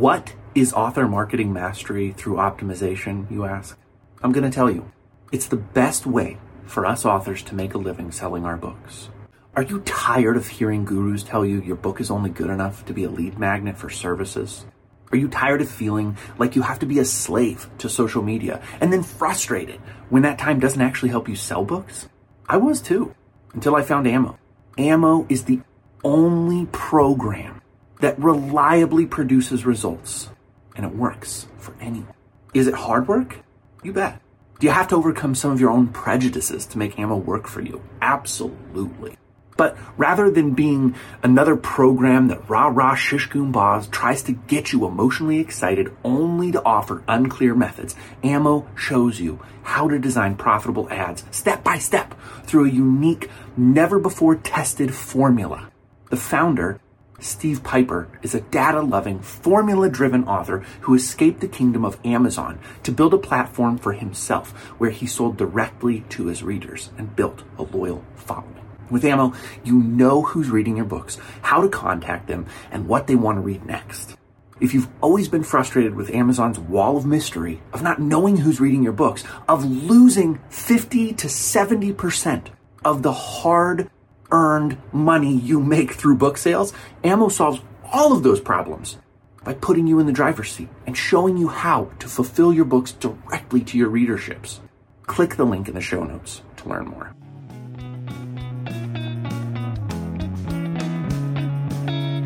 What is author marketing mastery through optimization, you ask? I'm going to tell you. It's the best way for us authors to make a living selling our books. Are you tired of hearing gurus tell you your book is only good enough to be a lead magnet for services? Are you tired of feeling like you have to be a slave to social media and then frustrated when that time doesn't actually help you sell books? I was too, until I found Ammo. Ammo is the only program that reliably produces results, and it works for anyone. Is it hard work? You bet. Do you have to overcome some of your own prejudices to make Ammo work for you? Absolutely. But rather than being another program that rah rah shish tries to get you emotionally excited only to offer unclear methods, Ammo shows you how to design profitable ads step by step through a unique, never before tested formula. The founder, Steve Pieper is a data loving, formula driven author who escaped the kingdom of Amazon to build a platform for himself where he sold directly to his readers and built a loyal following. With Ammo, you know who's reading your books, how to contact them, and what they want to read next. If you've always been frustrated with Amazon's wall of mystery, of not knowing who's reading your books, of losing 50 to 70% of the hard earned money you make through book sales, Ammo solves all of those problems by putting you in the driver's seat and showing you how to fulfill your books directly to your readerships. Click the link in the show notes to learn more.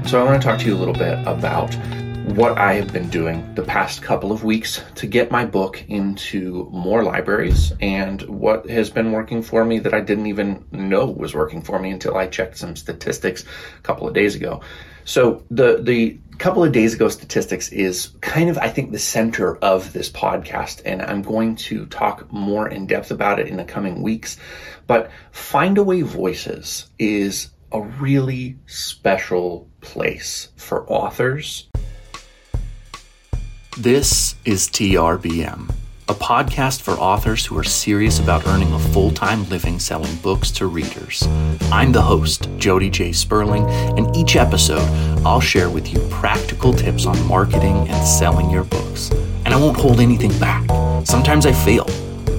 So, I want to talk to you a little bit about what I have been doing the past couple of weeks to get my book into more libraries and what has been working for me that I didn't even know was working for me until I checked some statistics a couple of days ago. So the the couple of days ago statistics is kind of I think the center of this podcast and I'm going to talk more in depth about it in the coming weeks. But Findaway Voices is a really special place for authors. This is TRBM, a podcast for authors who are serious about earning a full time living selling books to readers. I'm the host, Jody J. Sperling, and each episode I'll share with you practical tips on marketing and selling your books. And I won't hold anything back. Sometimes I fail.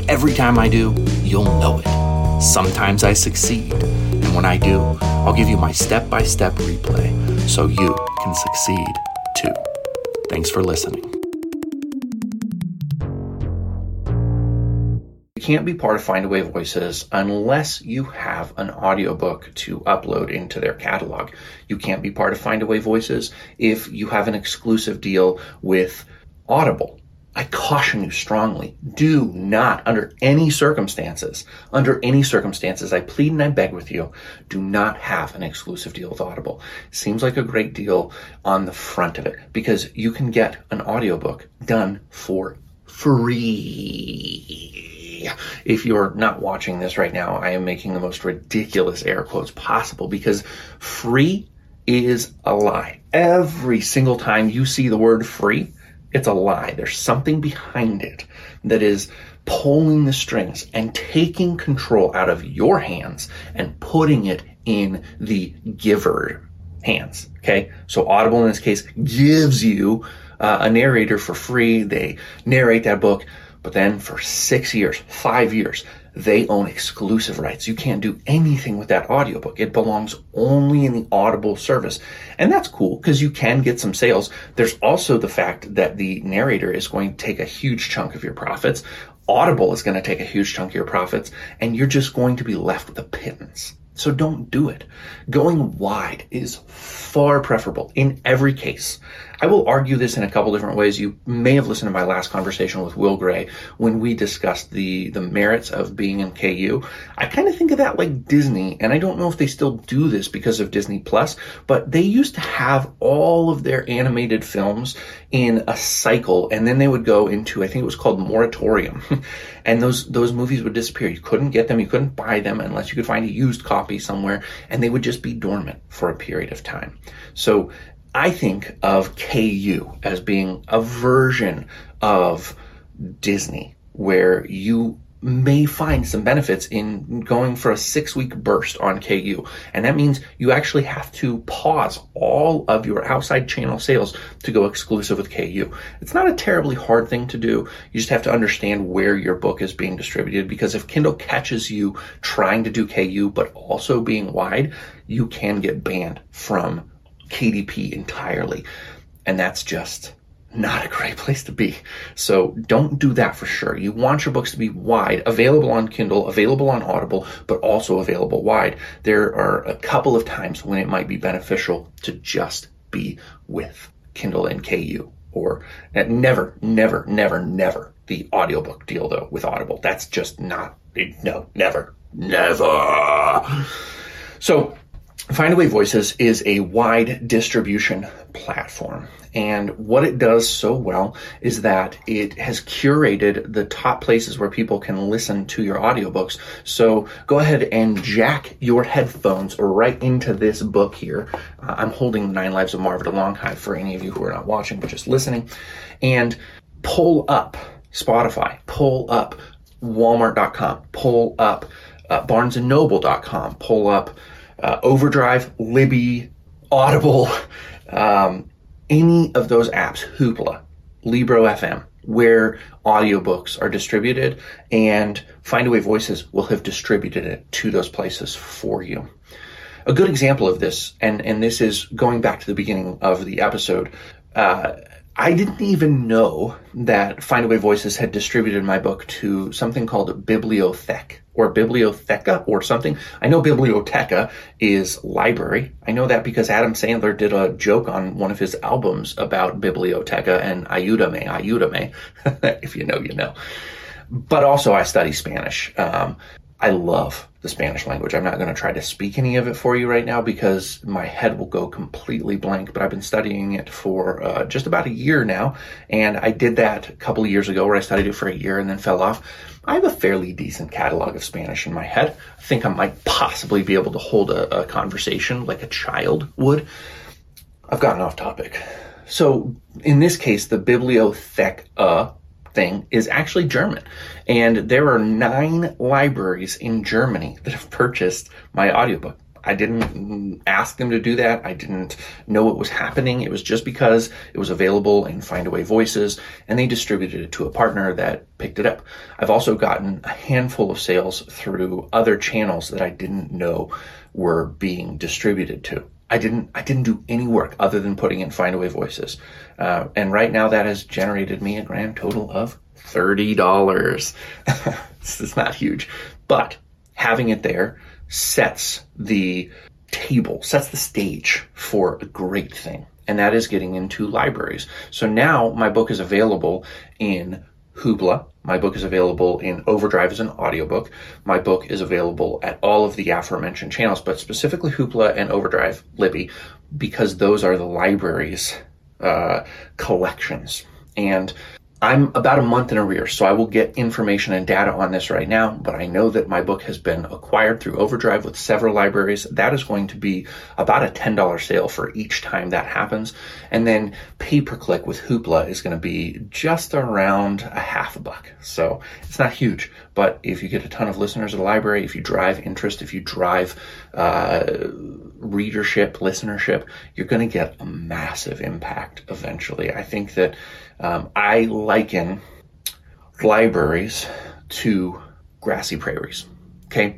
Every time I do, you'll know it. Sometimes I succeed. And when I do, I'll give you my step by step replay so you can succeed too. Thanks for listening. You can't be part of Findaway Voices unless you have an audiobook to upload into their catalog. You can't be part of Findaway Voices if you have an exclusive deal with Audible. I caution you strongly, do not, under any circumstances, under any circumstances, I plead and I beg with you, do not have an exclusive deal with Audible. Seems like a great deal on the front of it because you can get an audiobook done for free. If you're not watching this right now, I am making the most ridiculous air quotes possible because free is a lie. Every single time you see the word free, it's a lie. There's something behind it that is pulling the strings and taking control out of your hands and putting it in the giver hands. Okay. So Audible in this case gives you uh, a narrator for free. They narrate that book, but then for six years, five years, they own exclusive rights. You can't do anything with that audiobook. It belongs only in the Audible service. And that's cool because you can get some sales. There's also the fact that the narrator is going to take a huge chunk of your profits. Audible is going to take a huge chunk of your profits and you're just going to be left with a pittance. So don't do it. Going wide is far preferable in every case. I will argue this in a couple different ways. You may have listened to my last conversation with Will Gray when we discussed the, the merits of being in KU. I kind of think of that like Disney, and I don't know if they still do this because of Disney Plus, but they used to have all of their animated films in a cycle, and then they would go into, I think it was called moratorium, and those, those movies would disappear. You couldn't get them, you couldn't buy them unless you could find a used copy somewhere, and they would just be dormant for a period of time. So I think of KU as being a version of Disney where you may find some benefits in going for a six week burst on KU. And that means you actually have to pause all of your outside channel sales to go exclusive with KU. It's not a terribly hard thing to do. You just have to understand where your book is being distributed because if Kindle catches you trying to do KU but also being wide, you can get banned from KDP entirely. And that's just not a great place to be. So don't do that for sure. You want your books to be wide, available on Kindle, available on Audible, but also available wide. There are a couple of times when it might be beneficial to just be with Kindle and KU or uh, never, never, never, never the audiobook deal though with Audible. That's just not, no, never, never. So Findaway Voices is a wide distribution platform. And what it does so well is that it has curated the top places where people can listen to your audiobooks. So go ahead and jack your headphones right into this book here. Uh, I'm holding Nine Lives of Marvin Longhide for any of you who are not watching but just listening. And pull up Spotify, pull up Walmart.com, pull up uh, BarnesandNoble.com, pull up uh, Overdrive, Libby, Audible, um, any of those apps, Hoopla, Libro FM, where audiobooks are distributed, and Findaway Voices will have distributed it to those places for you. A good example of this, and, and this is going back to the beginning of the episode, uh, I didn't even know that Findaway Voices had distributed my book to something called Bibliothek or Bibliotheca or something. I know Biblioteca is library. I know that because Adam Sandler did a joke on one of his albums about Biblioteca and Ayúdame, Ayúdame. if you know, you know. But also I study Spanish. Um, I love the Spanish language. I'm not going to try to speak any of it for you right now because my head will go completely blank, but I've been studying it for uh, just about a year now. And I did that a couple of years ago where I studied it for a year and then fell off. I have a fairly decent catalog of Spanish in my head. I think I might possibly be able to hold a, a conversation like a child would. I've gotten off topic. So in this case, the bibliotheca thing is actually German. And there are nine libraries in Germany that have purchased my audiobook. I didn't ask them to do that. I didn't know what was happening. It was just because it was available in Findaway Voices and they distributed it to a partner that picked it up. I've also gotten a handful of sales through other channels that I didn't know were being distributed to. I didn't I didn't do any work other than putting in Findaway Voices, uh, and right now that has generated me a grand total of thirty dollars. this is not huge, but having it there sets the table, sets the stage for a great thing, and that is getting into libraries. So now my book is available in Hoopla. My book is available in Overdrive as an audiobook. My book is available at all of the aforementioned channels, but specifically Hoopla and Overdrive Libby, because those are the library's uh, collections. And I'm about a month in arrears, so I will get information and data on this right now, but I know that my book has been acquired through Overdrive with several libraries. That is going to be about a $10 sale for each time that happens. And then pay per click with Hoopla is going to be just around a half a buck. So it's not huge, but if you get a ton of listeners at the library, if you drive interest, if you drive uh, readership, listenership, you're going to get a massive impact eventually. I think that um, I liken libraries to grassy prairies. Okay.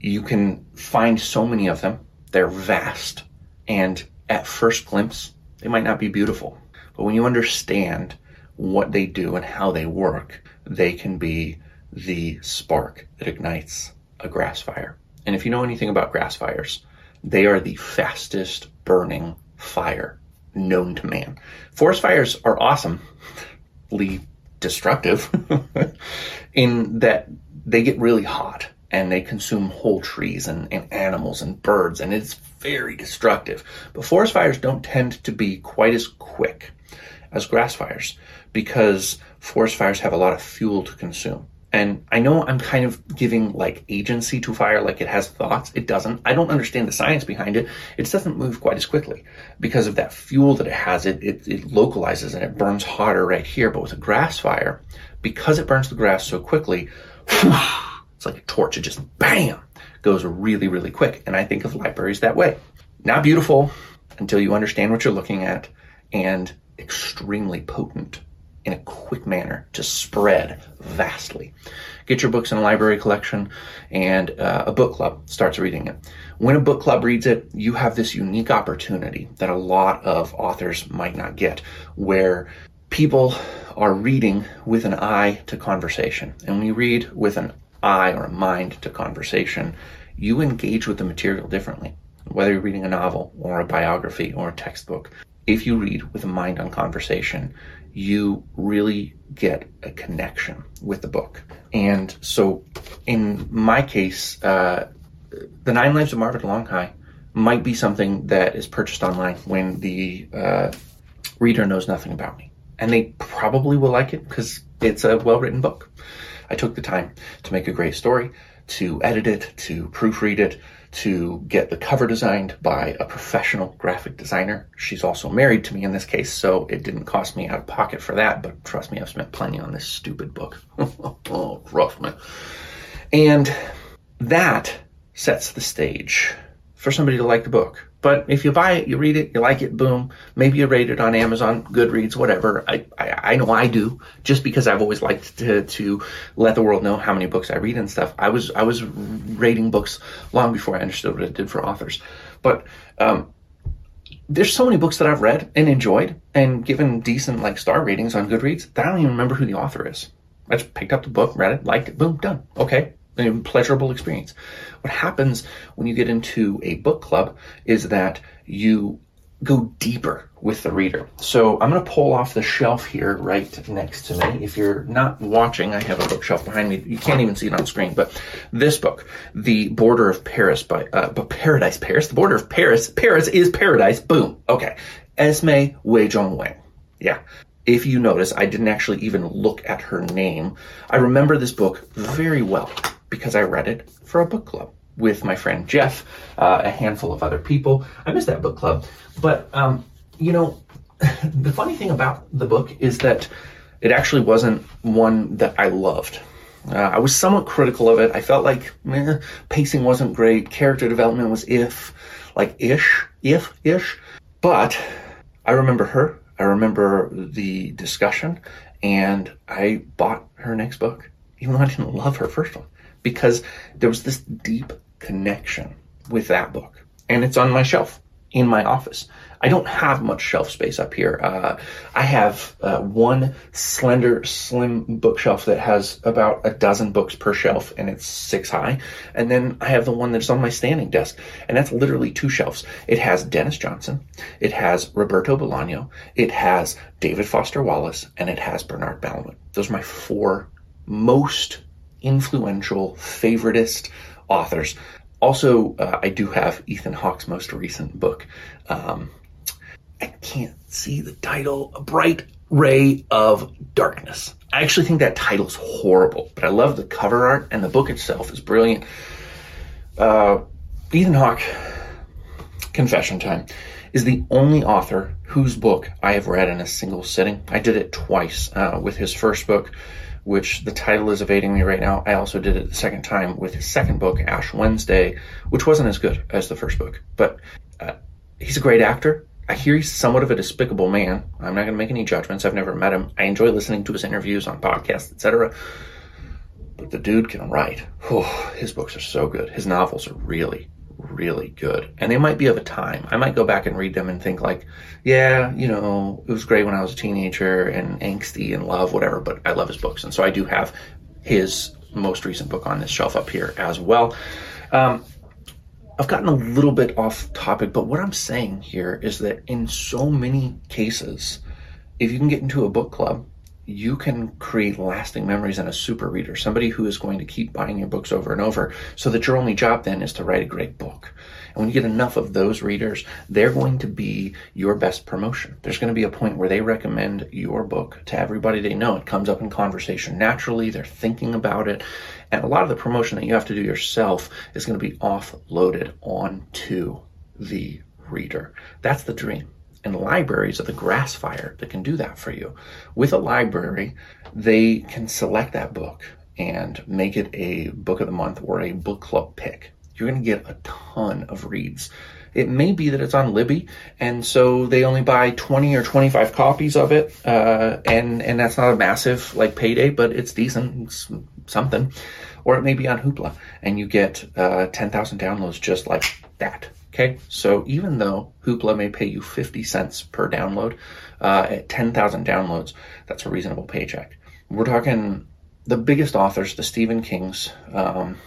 You can find so many of them. They're vast. And at first glimpse, they might not be beautiful. But when you understand what they do and how they work, they can be the spark that ignites a grass fire. And if you know anything about grass fires, they are the fastest burning fire known to man. Forest fires are awesomely destructive in that they get really hot and they consume whole trees and, and, animals and birds, and it's very destructive. But forest fires don't tend to be quite as quick as grass fires because forest fires have a lot of fuel to consume. And I know I'm kind of giving like agency to fire, like it has thoughts. It doesn't. I don't understand the science behind it. It doesn't move quite as quickly because of that fuel that it has. It, it, it localizes and it burns hotter right here. But with a grass fire, because it burns the grass so quickly, it's like a torch. It just bam goes really, really quick. And I think of libraries that way. Not beautiful until you understand what you're looking at and extremely potent in a quick manner to spread vastly. Get your books in a library collection and uh, a book club starts reading it. When a book club reads it, you have this unique opportunity that a lot of authors might not get where people are reading with an eye to conversation. And when you read with an eye or a mind to conversation, you engage with the material differently. Whether you're reading a novel or a biography or a textbook, if you read with a mind on conversation, you really get a connection with the book. And so, in my case, uh, The Nine Lives of Marvin Longhigh might be something that is purchased online when the uh, reader knows nothing about me. And they probably will like it because it's a well written book. I took the time to make a great story, to edit it, to proofread it, to get the cover designed by a professional graphic designer. She's also married to me in this case, so it didn't cost me out of pocket for that, but trust me, I've spent plenty on this stupid book. oh, rough, man. And that sets the stage for somebody to like the book. But if you buy it, you read it, you like it, boom. Maybe you rate it on Amazon, Goodreads, whatever. I, I, I know I do, just because I've always liked to, to let the world know how many books I read and stuff. I was I was rating books long before I understood what it did for authors. But um, there's so many books that I've read and enjoyed and given decent like star ratings on Goodreads that I don't even remember who the author is. I just picked up the book, read it, liked it, boom, done. Okay, a pleasurable experience. What happens when you get into a book club is that you go deeper with the reader. So I'm going to pull off the shelf here right next to me. If you're not watching, I have a bookshelf behind me. You can't even see it on screen, but this book, The Border of Paris by, uh, but Paradise Paris, The Border of Paris, Paris is Paradise. Boom. Okay. Esme Weijun Wang. Yeah. If you notice, I didn't actually even look at her name. I remember this book very well because I read it for a book club with my friend Jeff, uh, a handful of other people. I miss that book club. But, um, you know, the funny thing about the book is that it actually wasn't one that I loved. Uh, I was somewhat critical of it. I felt like eh, pacing wasn't great, character development was if, like ish, if ish. But I remember her. I remember the discussion, and I bought her next book, even though I didn't love her first one because there was this deep connection with that book. And it's on my shelf in my office. I don't have much shelf space up here. Uh, I have uh, one slender, slim bookshelf that has about a dozen books per shelf, and it's six high. And then I have the one that's on my standing desk, and that's literally two shelves. It has Denis Johnson, it has Roberto Bolaño, it has David Foster Wallace, and it has Bernard Malamud. Those are my four most influential, favoritist authors. Also, uh, I do have Ethan Hawke's most recent book. Um, I can't see the title. A Bright Ray of Darkness. I actually think that title's horrible, but I love the cover art and the book itself is brilliant. Uh, Ethan Hawke, confession time, is the only author whose book I have read in a single sitting. I did it twice uh, with his first book, which the title is evading me right now. I also did it the second time with his second book, Ash Wednesday, which wasn't as good as the first book. But uh, he's a great actor. I hear he's somewhat of a despicable man. I'm not going to make any judgments. I've never met him. I enjoy listening to his interviews on podcasts, etc. But the dude can write. His books are so good. His novels are really, really good. And they might be of a time. I might go back and read them and think like, yeah, you know, it was great when I was a teenager and angsty and love, whatever, but I love his books. And so I do have his most recent book on this shelf up here as well. Um, I've gotten a little bit off topic, but what I'm saying here is that in so many cases, if you can get into a book club you can create lasting memories in a super reader, somebody who is going to keep buying your books over and over, so that your only job then is to write a great book. And when you get enough of those readers, they're going to be your best promotion. There's going to be a point where they recommend your book to everybody they know. It comes up in conversation naturally, they're thinking about it. And a lot of the promotion that you have to do yourself is going to be offloaded onto the reader. That's the dream and libraries are the grass fire that can do that for you. With a library, they can select that book and make it a book of the month or a book club pick, you're going to get a ton of reads. It may be that it's on Libby, and so they only buy 20 or 25 copies of it, uh, and and that's not a massive like payday, but it's decent, it's something. Or it may be on Hoopla, and you get uh, 10,000 downloads just like that. Okay, so even though Hoopla may pay you 50 cents per download, uh, at 10,000 downloads, that's a reasonable paycheck. We're talking the biggest authors, the Stephen Kings, um,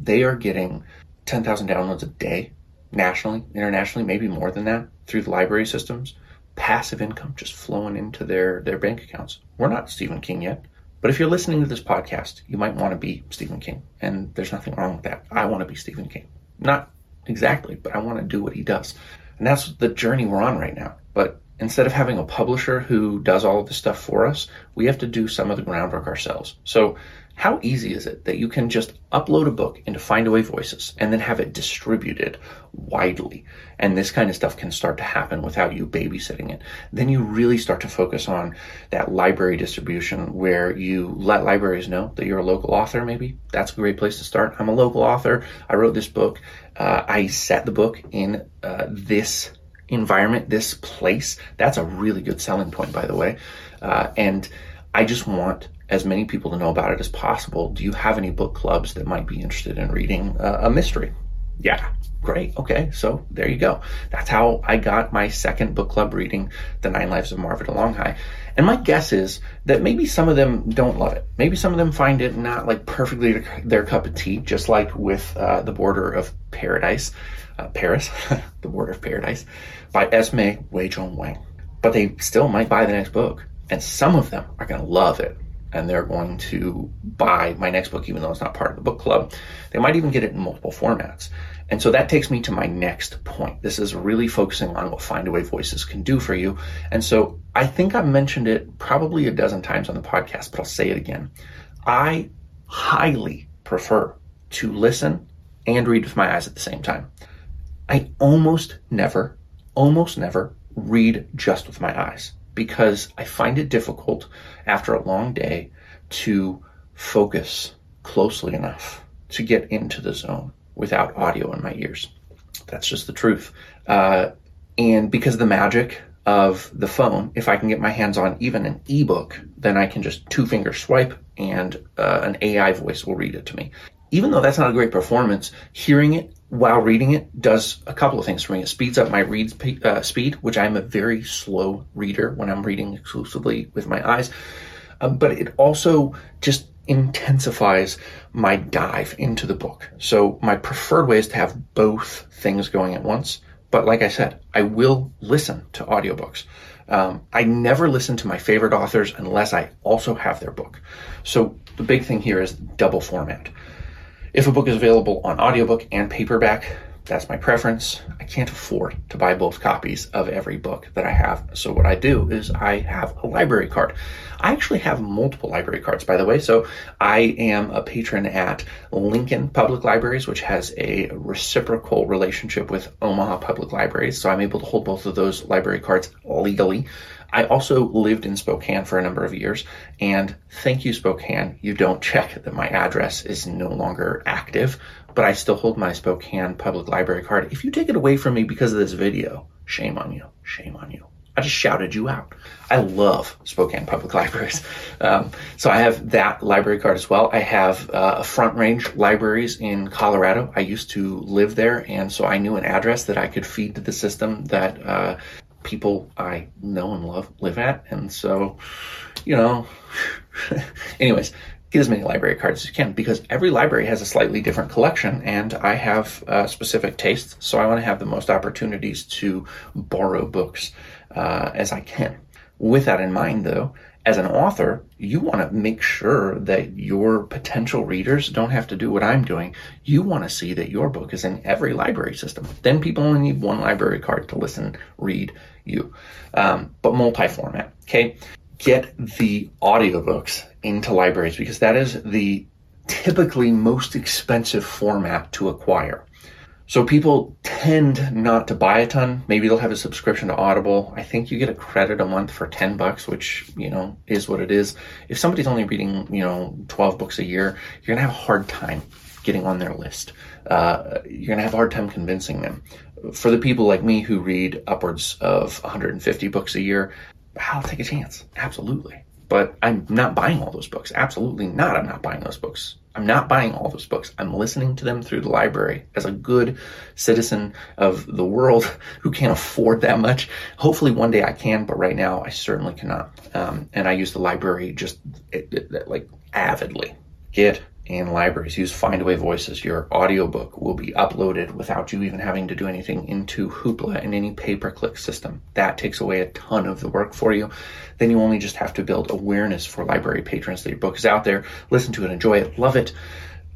they are getting 10,000 downloads a day nationally, internationally, maybe more than that through the library systems. Passive income just flowing into their, their bank accounts. We're not Stephen King yet. But if you're listening to this podcast, you might want to be Stephen King. And there's nothing wrong with that. I want to be Stephen King. Not exactly, but I want to do what he does. And that's the journey we're on right now. But instead of having a publisher who does all of the stuff for us, we have to do some of the groundwork ourselves. So how easy is it that you can just upload a book into Findaway Voices and then have it distributed widely? And this kind of stuff can start to happen without you babysitting it. Then you really start to focus on that library distribution where you let libraries know that you're a local author, maybe. That's a great place to start. I'm a local author. I wrote this book. Uh, I set the book in uh, this environment, this place. That's a really good selling point, by the way. Uh, and I just want as many people to know about it as possible. Do you have any book clubs that might be interested in reading uh, a mystery? Yeah, great. Okay, so there you go. That's how I got my second book club reading, The Nine Lives of Marvita Longhigh. And my guess is that maybe some of them don't love it. Maybe some of them find it not like perfectly their cup of tea, just like with uh, The Border of Paradise, uh, Paris, The Border of Paradise, by Esme Weijun Wang. But they still might buy the next book. And some of them are going to love it and they're going to buy my next book, even though it's not part of the book club. They might even get it in multiple formats. And so that takes me to my next point. This is really focusing on what Find Findaway Voices can do for you. And so I think I've mentioned it probably a dozen times on the podcast, but I'll say it again. I highly prefer to listen and read with my eyes at the same time. I almost never, almost never read just with my eyes because I find it difficult after a long day to focus closely enough to get into the zone without audio in my ears. That's just the truth. Uh, and because of the magic of the phone, if I can get my hands on even an ebook, then I can just two finger swipe and uh, an AI voice will read it to me. Even though that's not a great performance, hearing it while reading it does a couple of things for me. It speeds up my read uh, speed, which I'm a very slow reader when I'm reading exclusively with my eyes. Um, but it also just intensifies my dive into the book. So my preferred way is to have both things going at once. But like I said, I will listen to audiobooks. Um, I never listen to my favorite authors unless I also have their book. So the big thing here is double format. If a book is available on audiobook and paperback, that's my preference. I can't afford to buy both copies of every book that I have. So what I do is I have a library card. I actually have multiple library cards, by the way. So I am a patron at Lincoln Public Libraries, which has a reciprocal relationship with Omaha Public Libraries. So I'm able to hold both of those library cards legally. I also lived in Spokane for a number of years, and thank you, Spokane. You don't check that my address is no longer active, but I still hold my Spokane Public Library card. If you take it away from me because of this video, shame on you. Shame on you. I just shouted you out. I love Spokane Public Libraries. Um, so I have that library card as well. I have uh, front range libraries in Colorado. I used to live there, and so I knew an address that I could feed to the system that uh, people I know and love live at. And so, you know, anyways, get as many library cards as you can because every library has a slightly different collection and I have uh, specific tastes. So I want to have the most opportunities to borrow books uh, as I can. With that in mind, though, as an author, you want to make sure that your potential readers don't have to do what I'm doing. You want to see that your book is in every library system. Then people only need one library card to listen, read you. Um, but multi-format, okay? Get the audiobooks into libraries because that is the typically most expensive format to acquire. So people tend not to buy a ton. Maybe they'll have a subscription to Audible. I think you get a credit a month for 10 bucks, which, you know, is what it is. If somebody's only reading, you know, 12 books a year, you're going to have a hard time getting on their list. Uh, you're going to have a hard time convincing them. For the people like me who read upwards of 150 books a year, I'll take a chance. Absolutely. But I'm not buying all those books. Absolutely not. I'm not buying those books. I'm not buying all those books. I'm listening to them through the library as a good citizen of the world who can't afford that much. Hopefully one day I can, but right now I certainly cannot. Um, and I use the library just it, it, like avidly. Get in libraries. Use Findaway Voices. Your audiobook will be uploaded without you even having to do anything into Hoopla and any pay-per-click system. That takes away a ton of the work for you. Then you only just have to build awareness for library patrons that your book is out there. Listen to it, enjoy it, love it.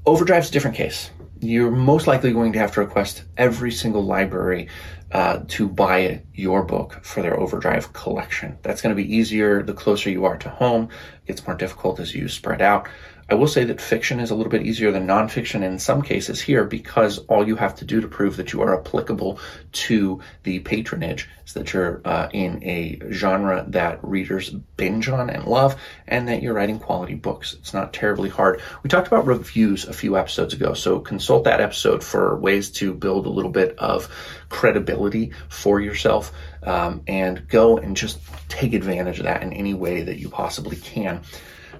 Overdrive's a different case. You're most likely going to have to request every single library uh, to buy your book for their Overdrive collection. That's going to be easier the closer you are to home. It's more difficult as you spread out. I will say that fiction is a little bit easier than nonfiction in some cases here because all you have to do to prove that you are applicable to the patronage is that you're uh, in a genre that readers binge on and love and that you're writing quality books. It's not terribly hard. We talked about reviews a few episodes ago, so consult that episode for ways to build a little bit of credibility for yourself um, and go and just take advantage of that in any way that you possibly can.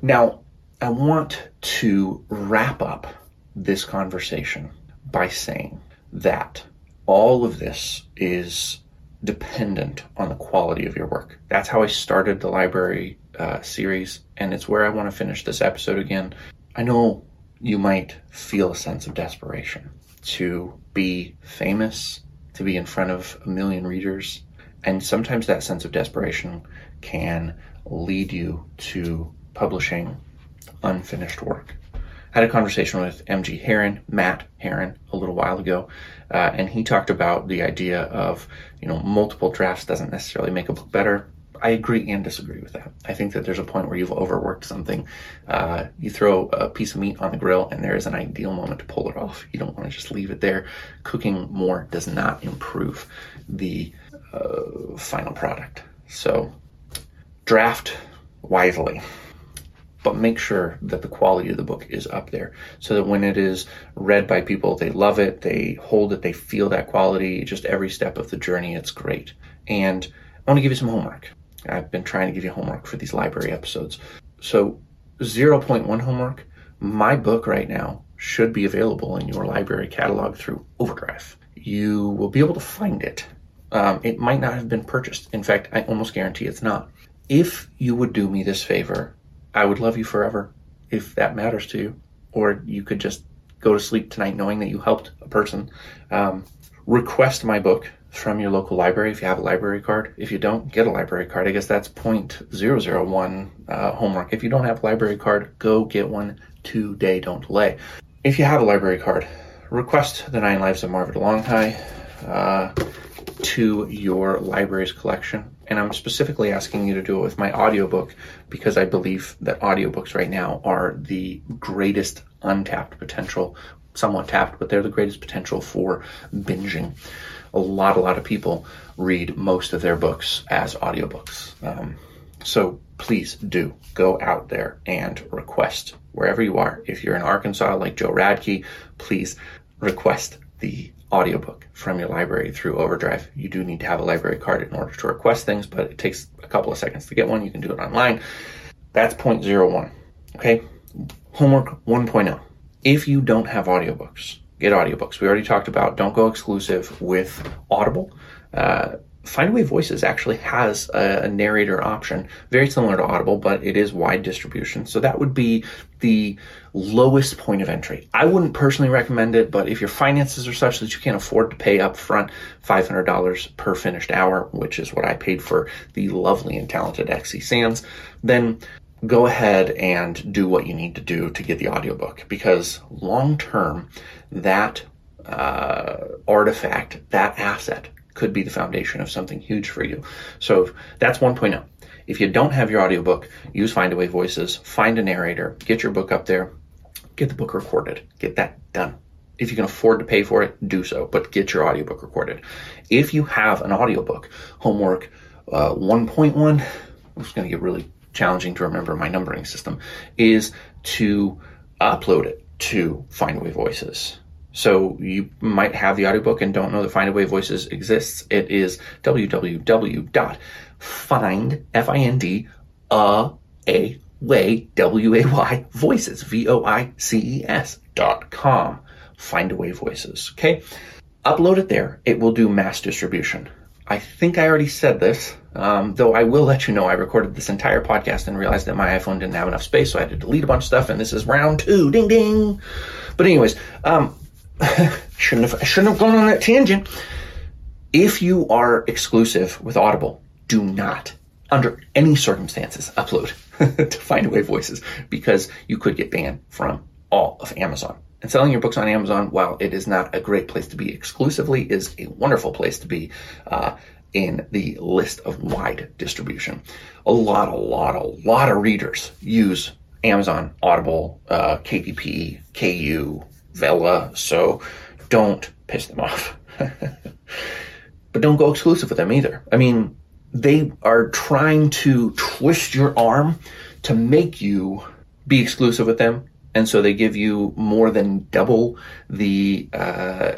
Now, I want to wrap up this conversation by saying that all of this is dependent on the quality of your work. That's how I started the library uh, series, and it's where I want to finish this episode again. I know you might feel a sense of desperation to be famous, to be in front of a million readers, and sometimes that sense of desperation can lead you to publishing unfinished work. I had a conversation with MG Herron, Matt Herron, a little while ago, uh, and he talked about the idea of, you know, multiple drafts doesn't necessarily make a book better. I agree and disagree with that. I think that there's a point where you've overworked something. Uh, you throw a piece of meat on the grill, and there is an ideal moment to pull it off. You don't want to just leave it there. Cooking more does not improve the uh, final product. So, draft wisely but make sure that the quality of the book is up there so that when it is read by people, they love it, they hold it, they feel that quality, just every step of the journey, it's great. And I want to give you some homework. I've been trying to give you homework for these library episodes. So, 0.1 homework, my book right now should be available in your library catalog through Overdrive. You will be able to find it. Um, it might not have been purchased. In fact, I almost guarantee it's not. If you would do me this favor I would love you forever if that matters to you. Or you could just go to sleep tonight knowing that you helped a person. Um, request my book from your local library if you have a library card. If you don't, get a library card. I guess that's point zero zero one uh, homework. If you don't have a library card, go get one today. Don't delay. If you have a library card, request the Nine Lives of Marvin DeLonghi uh, to your library's collection and I'm specifically asking you to do it with my audiobook because I believe that audiobooks right now are the greatest untapped potential, somewhat tapped, but they're the greatest potential for binging. A lot, a lot of people read most of their books as audiobooks. Um, so please do go out there and request wherever you are. If you're in Arkansas, like Joe Radke, please request the audiobook from your library through Overdrive. You do need to have a library card in order to request things, but it takes a couple of seconds to get one. You can do it online. That's point zero one. Okay. Homework 1.0. If you don't have audiobooks, get audiobooks. We already talked about don't go exclusive with Audible. Uh, Findaway Voices actually has a, a, narrator option, very similar to Audible, but it is wide distribution. So that would be the lowest point of entry. I wouldn't personally recommend it, but if your finances are such that you can't afford to pay up front $500 per finished hour, which is what I paid for the lovely and talented XC Sands, then go ahead and do what you need to do to get the audiobook because long term, that uh, artifact, that asset could be the foundation of something huge for you. So that's 1.0. If you don't have your audiobook, use Findaway Voices, find a narrator, get your book up there, get the book recorded, get that done. If you can afford to pay for it, do so, but get your audiobook recorded. If you have an audiobook, homework uh, 1.1, it's going to get really challenging to remember my numbering system, is to upload it to Findaway Voices. So you might have the audiobook and don't know that Findaway Voices exists. It is www.find, F-I-N-D, a, a, way, W-A-Y, voices, V-O-I-C-E-S dot com. Findaway Voices. Okay. Upload it there. It will do mass distribution. I think I already said this, um, though I will let you know I recorded this entire podcast and realized that my iPhone didn't have enough space, so I had to delete a bunch of stuff, and this is round two. Ding ding. But anyways, um, shouldn't have shouldn't have gone on that tangent. If you are exclusive with Audible, do not, under any circumstances, upload to Findaway Voices because you could get banned from all of Amazon. And selling your books on Amazon, while it is not a great place to be exclusively, is a wonderful place to be uh, in the list of wide distribution. A lot, a lot, a lot of readers use Amazon, Audible, uh, KDP, KU, Vella, so don't piss them off. but don't go exclusive with them either. I mean, they are trying to twist your arm to make you be exclusive with them and so they give you more than double the uh,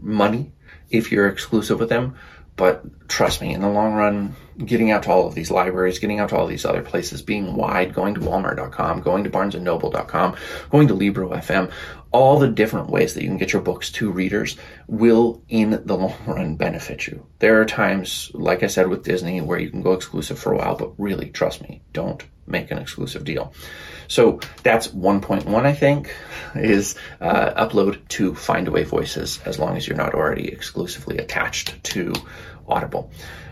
money if you're exclusive with them. But trust me, in the long run, getting out to all of these libraries, getting out to all these other places, being wide, going to Walmart.com, going to BarnesandNoble.com, going to Libro FM, all the different ways that you can get your books to readers will, in the long run, benefit you. There are times, like I said with Disney, where you can go exclusive for a while, but really, trust me, don't make an exclusive deal. So that's 1.1, I think, is uh, upload to Findaway Voices as long as you're not already exclusively attached to Audible.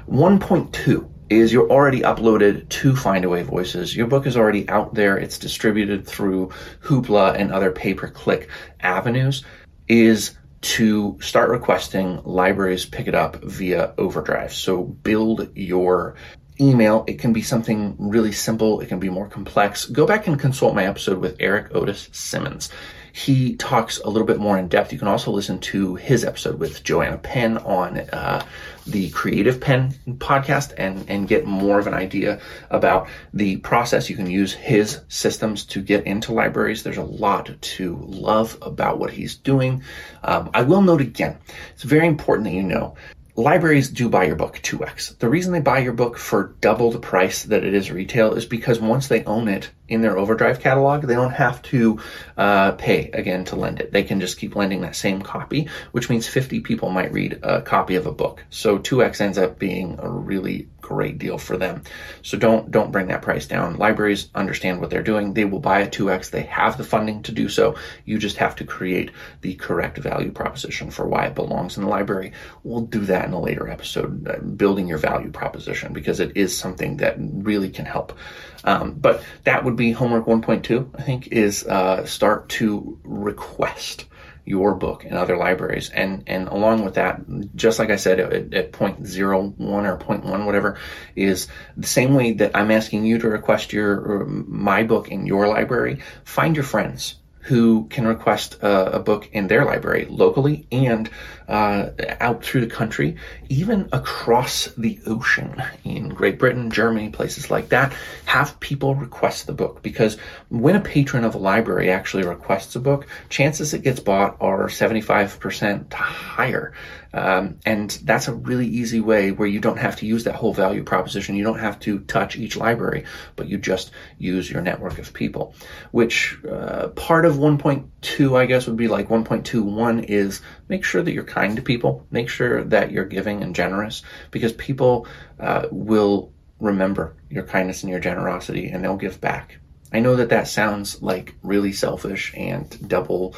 1.2 is you're already uploaded to Findaway Voices. Your book is already out there. It's distributed through Hoopla and other pay-per-click avenues. Is to start requesting libraries pick it up via Overdrive. So build your email. It can be something really simple. It can be more complex. Go back and consult my episode with Eric Otis Simmons. He talks a little bit more in depth. You can also listen to his episode with Joanna Penn on uh, the Creative Penn podcast and, and get more of an idea about the process. You can use his systems to get into libraries. There's a lot to love about what he's doing. Um, I will note again, it's very important that you know libraries do buy your book 2x. The reason they buy your book for double the price that it is retail is because once they own it in their overdrive catalog, they don't have to uh, pay again to lend it. They can just keep lending that same copy, which means 50 people might read a copy of a book. So 2x ends up being a really great deal for them. So don't don't bring that price down. Libraries understand what they're doing. They will buy a 2x. They have the funding to do so. You just have to create the correct value proposition for why it belongs in the library. We'll do that in a later episode, uh, building your value proposition because it is something that really can help. Um, but that would be homework 1.2. I think is uh, start to request your book in other libraries. And, and along with that, just like I said at, at point zero one or point one, whatever, is the same way that I'm asking you to request your, my book in your library, find your friends who can request a, book in their library locally and uh, out through the country, even across the ocean in Great Britain, Germany, places like that, have people request the book because when a patron of a library actually requests a book, chances it gets bought are 75% higher. Um, and that's a really easy way where you don't have to use that whole value proposition. You don't have to touch each library, but you just use your network of people, which uh, part of 1.2, I guess, would be like 1.21 is make sure that you're kind to people, make sure that you're giving and generous because people uh, will remember your kindness and your generosity and they'll give back. I know that that sounds like really selfish and double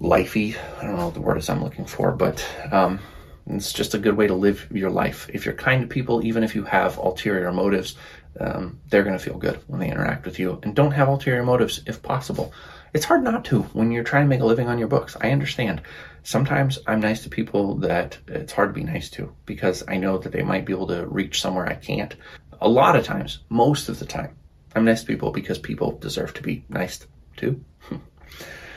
lifey. I don't know what the word is I'm looking for, but um, it's just a good way to live your life. If you're kind to people, even if you have ulterior motives, um, they're going to feel good when they interact with you. And don't have ulterior motives if possible. It's hard not to when you're trying to make a living on your books. I understand. Sometimes I'm nice to people that it's hard to be nice to because I know that they might be able to reach somewhere I can't. A lot of times, most of the time, I'm nice to people because people deserve to be nice to.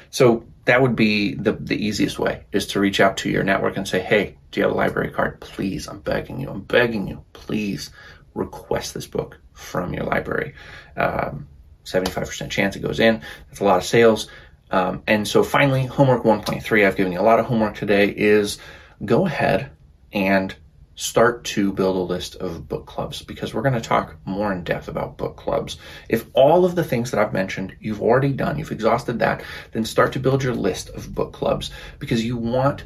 so that would be the, the easiest way is to reach out to your network and say, hey, do you have a library card? Please, I'm begging you, I'm begging you, please request this book from your library. Um, 75% chance it goes in. That's a lot of sales. Um, and so finally, homework 1.3, I've given you a lot of homework today, is go ahead and start to build a list of book clubs because we're going to talk more in depth about book clubs. If all of the things that I've mentioned you've already done, you've exhausted that, then start to build your list of book clubs because you want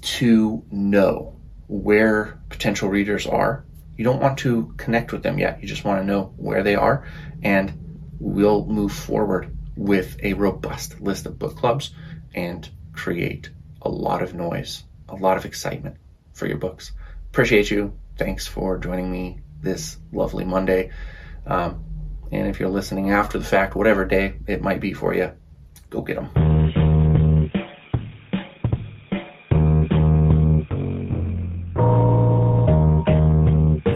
to know where potential readers are. You don't want to connect with them yet. You just want to know where they are and we'll move forward with a robust list of book clubs and create a lot of noise, a lot of excitement for your books appreciate you. Thanks for joining me this lovely Monday. Um, and if you're listening after the fact, whatever day it might be for you, go get them.